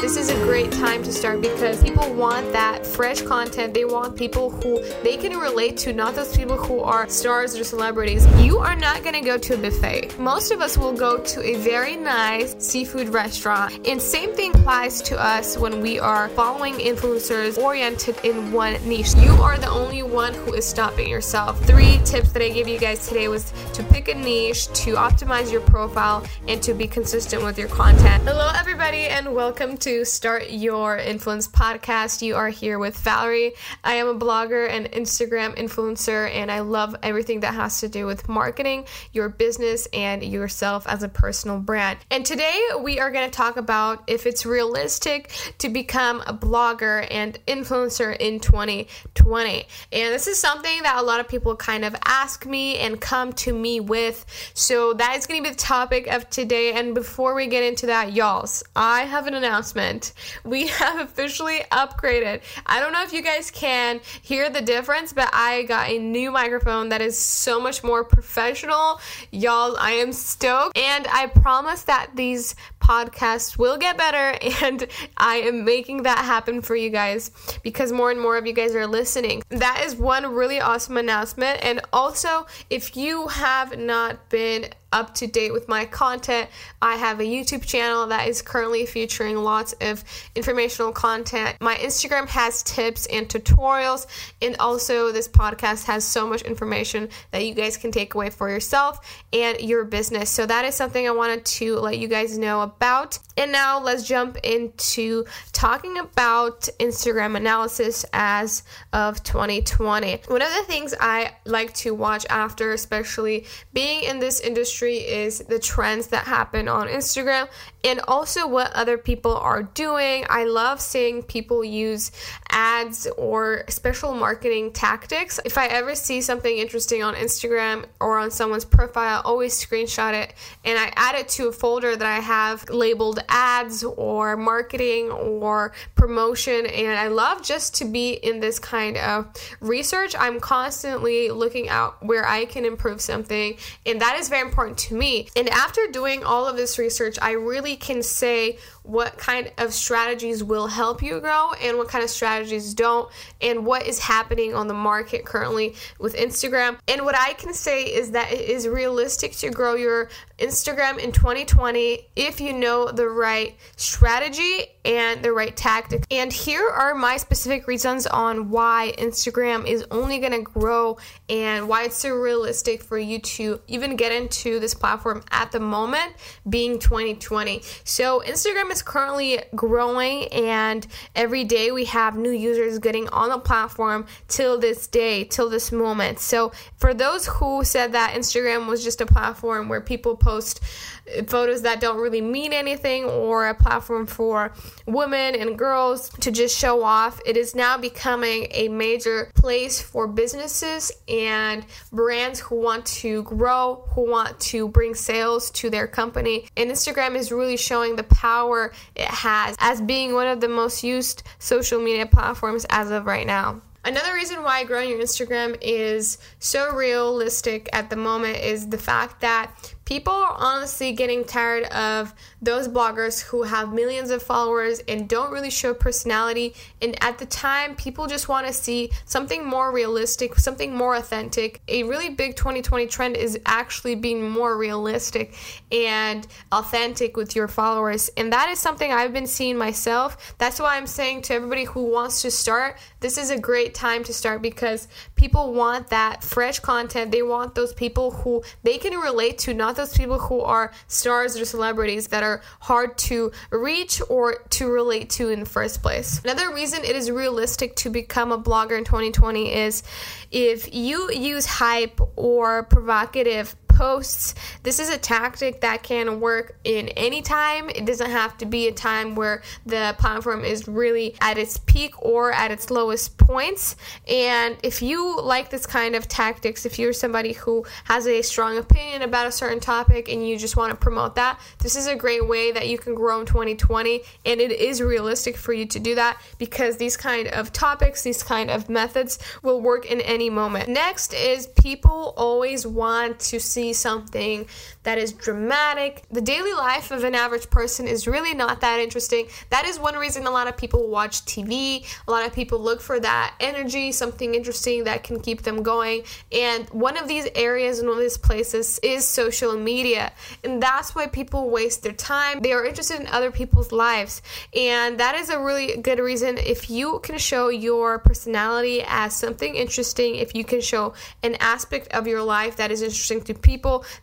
this is a great time to start because people want that fresh content. They want people who they can relate to, not those people who are stars or celebrities. You are not going to go to a buffet. Most of us will go to a very nice seafood restaurant. And same thing applies to us when we are following influencers oriented in one niche. You are the only one who is stopping yourself. Three tips that I gave you guys today was to pick a niche, to optimize your profile, and to be consistent with your content. Hello, everybody, and welcome to Start Your Influence podcast. You are here with Valerie. I am a blogger and Instagram influencer, and I love everything that has to do with marketing, your business, and yourself as a personal brand. And today we are going to talk about if it's realistic to become a blogger and influencer in 2020. And this is something that a lot of people kind of ask me and come to me with. So that is going to be the topic of today. And before we get into that, y'alls, I have an announcement. We have officially upgraded. I don't know if you guys can hear the difference, but I got a new microphone that is so much more professional. Y'all, I am stoked. And I promise that these podcasts will get better. And I am making that happen for you guys because more and more of you guys are listening. That is one really awesome announcement. And also, if you have not been up to date with my content. I have a YouTube channel that is currently featuring lots of informational content. My Instagram has tips and tutorials, and also this podcast has so much information that you guys can take away for yourself and your business. So that is something I wanted to let you guys know about. And now let's jump into talking about Instagram analysis as of 2020. One of the things I like to watch after, especially being in this industry is the trends that happen on Instagram and also what other people are doing. I love seeing people use ads or special marketing tactics. If I ever see something interesting on Instagram or on someone's profile, I always screenshot it and I add it to a folder that I have labeled ads or marketing or promotion. And I love just to be in this kind of research. I'm constantly looking out where I can improve something, and that is very important to me. And after doing all of this research, I really can say what kind of strategies will help you grow and what kind of strategies don't, and what is happening on the market currently with Instagram. And what I can say is that it is realistic to grow your Instagram in 2020 if you know the right strategy and the right tactic. And here are my specific reasons on why Instagram is only going to grow and why it's so realistic for you to even get into this platform at the moment being 2020. So, Instagram is currently growing, and every day we have new users getting on the platform till this day, till this moment. So, for those who said that Instagram was just a platform where people post photos that don't really mean anything or a platform for women and girls to just show off. It is now becoming a major place for businesses and brands who want to grow, who want to bring sales to their company. And Instagram is really showing the power it has as being one of the most used social media platforms as of right now. Another reason why growing your Instagram is so realistic at the moment is the fact that people are honestly getting tired of those bloggers who have millions of followers and don't really show personality. And at the time, people just want to see something more realistic, something more authentic. A really big 2020 trend is actually being more realistic and authentic with your followers. And that is something I've been seeing myself. That's why I'm saying to everybody who wants to start, this is a great time to start because people want that fresh content. They want those people who they can relate to, not those people who are stars or celebrities that are hard to reach or to relate to in the first place. Another reason it is realistic to become a blogger in 2020 is if you use hype or provocative posts. This is a tactic that can work in any time. It doesn't have to be a time where the platform is really at its peak or at its lowest points. And if you like this kind of tactics, if you're somebody who has a strong opinion about a certain topic and you just want to promote that, this is a great way that you can grow in 2020. And it is realistic for you to do that because these kind of topics, these kind of methods will work in any moment. Next is people always want to see something that is dramatic. The daily life of an average person is really not that interesting. That is one reason a lot of people watch TV. A lot of people look for that energy, something interesting that can keep them going. And one of these areas and one of these places is social media. And that's why people waste their time. They are interested in other people's lives. And that is a really good reason if you can show your personality as something interesting, if you can show an aspect of your life that is interesting to people,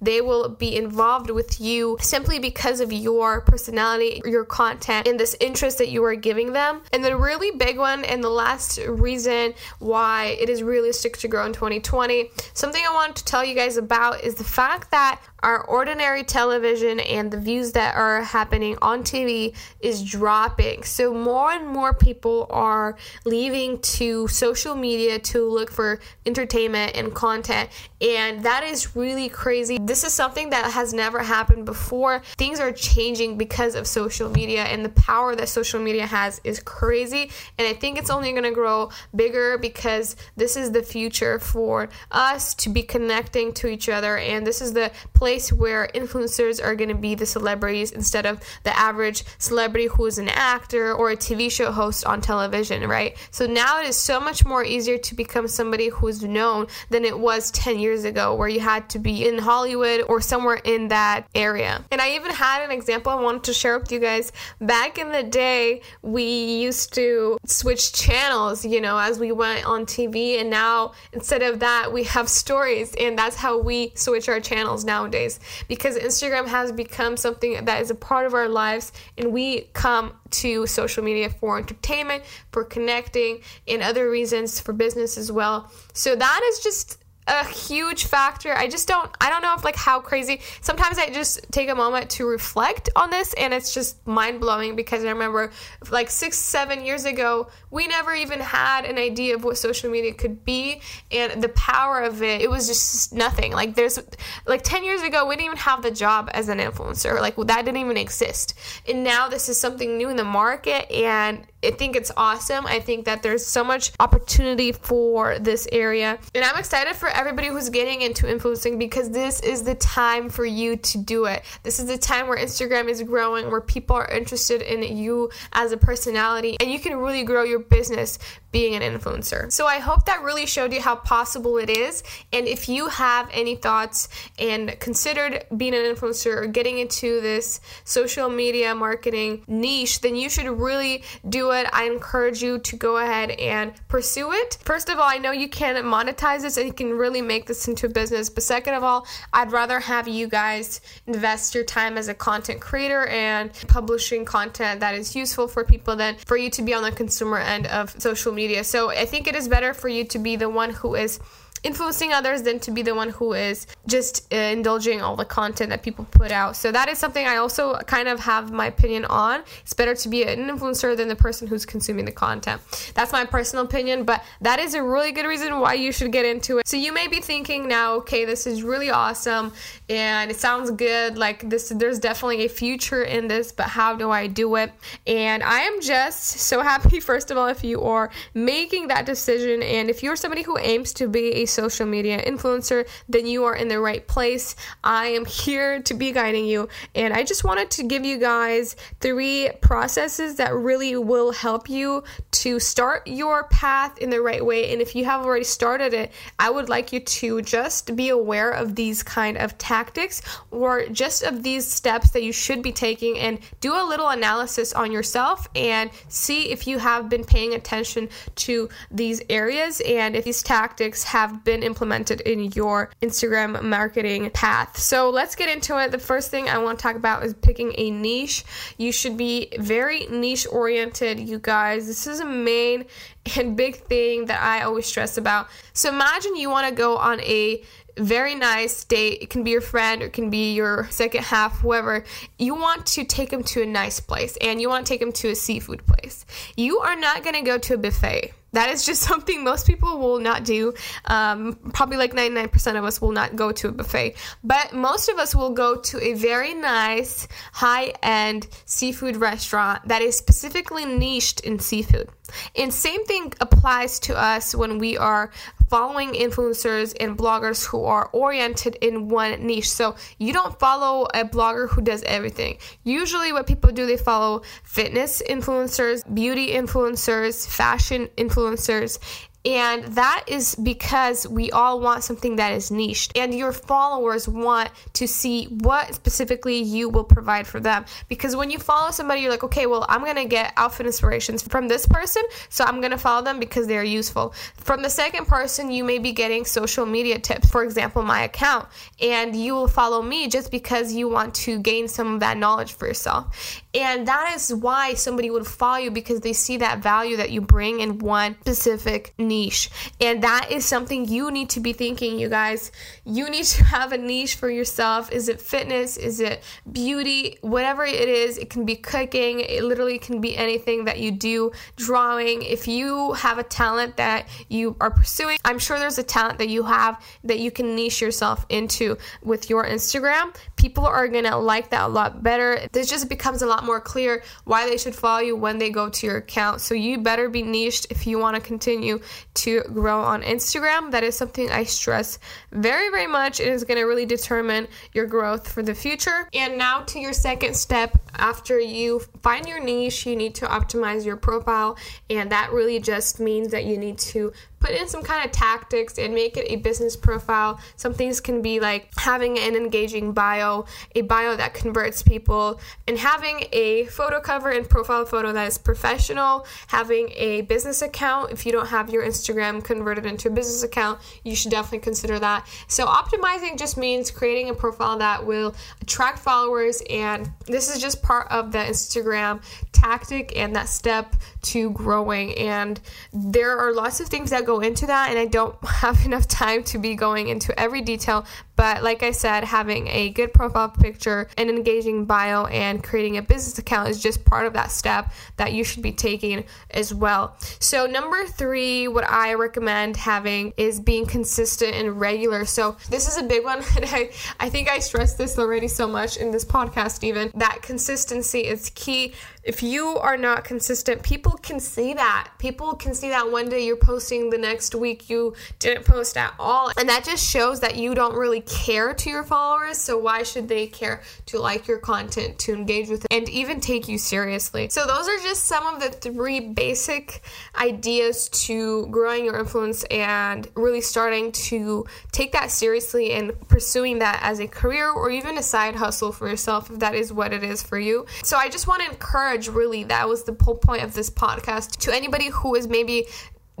they will be involved with you simply because of your personality, your content, and this interest that you are giving them. And the really big one, and the last reason why it is realistic to grow in 2020, something I want to tell you guys about is the fact that our ordinary television and the views that are happening on TV is dropping. So, more and more people are leaving to social media to look for entertainment and content, and that is really crazy. This is something that has never happened before. Things are changing because of social media, and the power that social media has is crazy. And I think it's only going to grow bigger because this is the future for us to be connecting to each other, and this is the place place where influencers are going to be the celebrities instead of the average celebrity who is an actor or a TV show host on television, right? So now it is so much more easier to become somebody who's known than it was 10 years ago, where you had to be in Hollywood or somewhere in that area. And I even had an example I wanted to share with you guys. Back in the day, we used to switch channels, you know, as we went on TV, and now instead of that, we have stories, and that's how we switch our channels nowadays nowadays because Instagram has become something that is a part of our lives and we come to social media for entertainment, for connecting, and other reasons for business as well. So that is just a huge factor. I just don't I don't know if like how crazy. Sometimes I just take a moment to reflect on this and it's just mind-blowing because I remember like 6 7 years ago, we never even had an idea of what social media could be and the power of it. It was just nothing. Like there's like 10 years ago, we didn't even have the job as an influencer. Like that didn't even exist. And now this is something new in the market and I think it's awesome. I think that there's so much opportunity for this area. And I'm excited for everybody who's getting into influencing because this is the time for you to do it. This is the time where Instagram is growing, where people are interested in you as a personality, and you can really grow your business being an influencer. So I hope that really showed you how possible it is. And if you have any thoughts and considered being an influencer or getting into this social media marketing niche, then you should really it. I encourage you to go ahead and pursue it. First of all, I know you can monetize this and you can really make this into a business. But second of all, I'd rather have you guys invest your time as a content creator and publishing content that is useful for people than for you to be on the consumer end of social media. So I think it is better for you to be the one who is influencing others than to be the one who is just uh, indulging all the content that people put out. So that is something I also kind of have my opinion on. It's better to be an influencer than the person who's consuming the content. That's my personal opinion, but that is a really good reason why you should get into it. So you may be thinking now, okay, this is really awesome and it sounds good. Like this there's definitely a future in this, but how do I do it? And I am just so happy first of all if you are making that decision and if you're somebody who aims to be a social media influencer, then you are in the right place. I am here to be guiding you, and I just wanted to give you guys three processes that really will help you to start your path in the right way. And if you have already started it, I would like you to just be aware of these kind of tactics or just of these steps that you should be taking and do a little analysis on yourself and see if you have been paying attention to these areas and if these tactics have been implemented in your Instagram marketing path. So let's get into it. The first thing I want to talk about is picking a niche. You should be very niche oriented, you guys. This is a main and big thing that I always stress about. So imagine you want to go on a very nice date. It can be your friend or it can be your second half, whoever. You want to take them to a nice place and you want to take them to a seafood place. You are not going to go to a buffet that is just something most people will not do. Um, probably like 99% of us will not go to a buffet. But most of us will go to a very nice, high end seafood restaurant that is specifically niched in seafood. And same thing applies to us when we are following influencers and bloggers who are oriented in one niche. So you don't follow a blogger who does everything. Usually, what people do, they follow fitness influencers, beauty influencers, fashion influencers, and that is because we all want something that is niched. And your followers want to see what specifically you will provide for them. Because when you follow somebody, you're like, okay, well, I'm to get outfit inspirations from this person. So I'm to follow them because they're useful. From the second person, you may be getting social media tips. For example, my account. And you will follow me just because you want to gain some of that knowledge for yourself. And that is why somebody would follow you because they see that value that you bring in one specific niche. And that is something you need to be thinking, you guys. You need to have a niche for yourself. Is it fitness? Is it beauty? Whatever it is, it can be cooking. It literally can be anything that you do, drawing. If you have a talent that you are pursuing, I'm sure there's a talent that you have that you can niche yourself into with your Instagram. People are to like that a lot better. This just becomes a lot more clear why they should follow you when they go to your account. So you better be niched if you want to continue to grow on Instagram. That is something I stress very, very much. It is to really determine your growth for the future. And now to your second step after you find your niche, you need to optimize your profile. And that really just means that you need to put in some kind of tactics and make it a business profile. Some things can be like having an engaging bio, a bio that converts people, and having a photo cover and profile photo that is professional, having a business account. If you don't have your Instagram converted into a business account, you should definitely consider that. So, optimizing just means creating a profile that will attract followers, and this is just part of the Instagram tactic and that step to growing. And there are lots of things that go into that, and I don't have enough time to be going into every detail. But like I said, having a good profile picture, an engaging bio, and creating a business account is just part of that step that you should be taking as well. So, number three, what I recommend having is being consistent and regular. So, this is a big one, and I, I think I stressed this already so much in this podcast, even that consistency is key. If you are not consistent, people can see that. People can see that one day you're posting, the next week you didn't post at all. And that just shows that you don't really care to your followers. So why should they care to like your content, to engage with it, and even take you seriously? So those are just some of the three basic ideas to growing your influence and really starting to take that seriously and pursuing that as a career or even a side hustle for yourself if that is what it is for you. So I just want to encourage really that was the whole point of this podcast to anybody who is maybe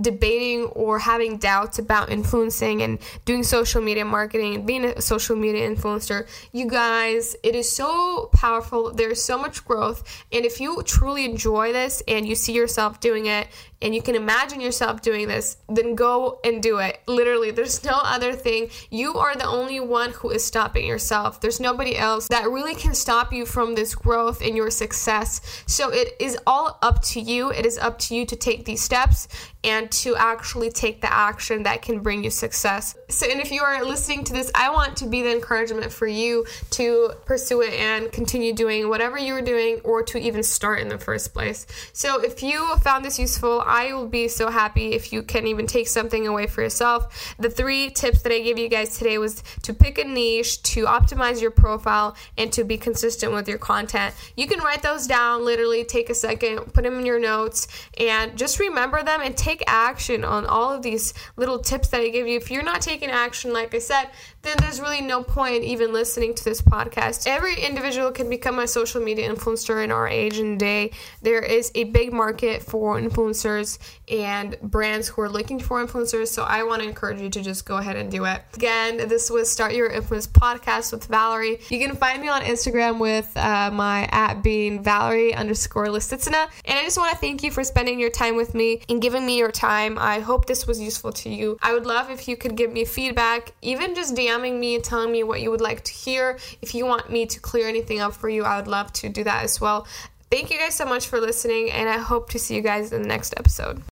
debating or having doubts about influencing and doing social media marketing and being a social media influencer, you guys, it is so powerful. There's so much growth. And if you truly enjoy this and you see yourself doing it and you can imagine yourself doing this, then go and do it. Literally, there's no other thing. You are the only one who is stopping yourself. There's nobody else that really can stop you from this growth and your success. So it is all up to you. It is up to you to take these steps and to actually take the action that can bring you success. So, and if you are listening to this, I want to be the encouragement for you to pursue it and continue doing whatever you're doing or to even start in the first place. So, if you found this useful, I will be so happy if you can even take something away for yourself. The three tips that I gave you guys today was to pick a niche, to optimize your profile, and to be consistent with your content. You can write those down, literally take a second, put them in your notes, and just remember them and take action on all of these little tips that I give you. If you're not taking action, like I said, then there's really no point even listening to this podcast. Every individual can become a social media influencer in our age and day. There is a big market for influencers and brands who are looking for influencers. So I want to encourage you to just go ahead and do it. Again, this was Start Your Influence podcast with Valerie. You can find me on Instagram with uh, my at being Valerie underscore Lisitsyna. And I just want to thank you for spending your time with me and giving me your time. I hope this was useful to you. I would love if you could give me feedback, even just DMing me telling me what you would like to hear. If you want me to clear anything up for you, I would love to do that as well. Thank you guys so much for listening, and I hope to see you guys in the next episode.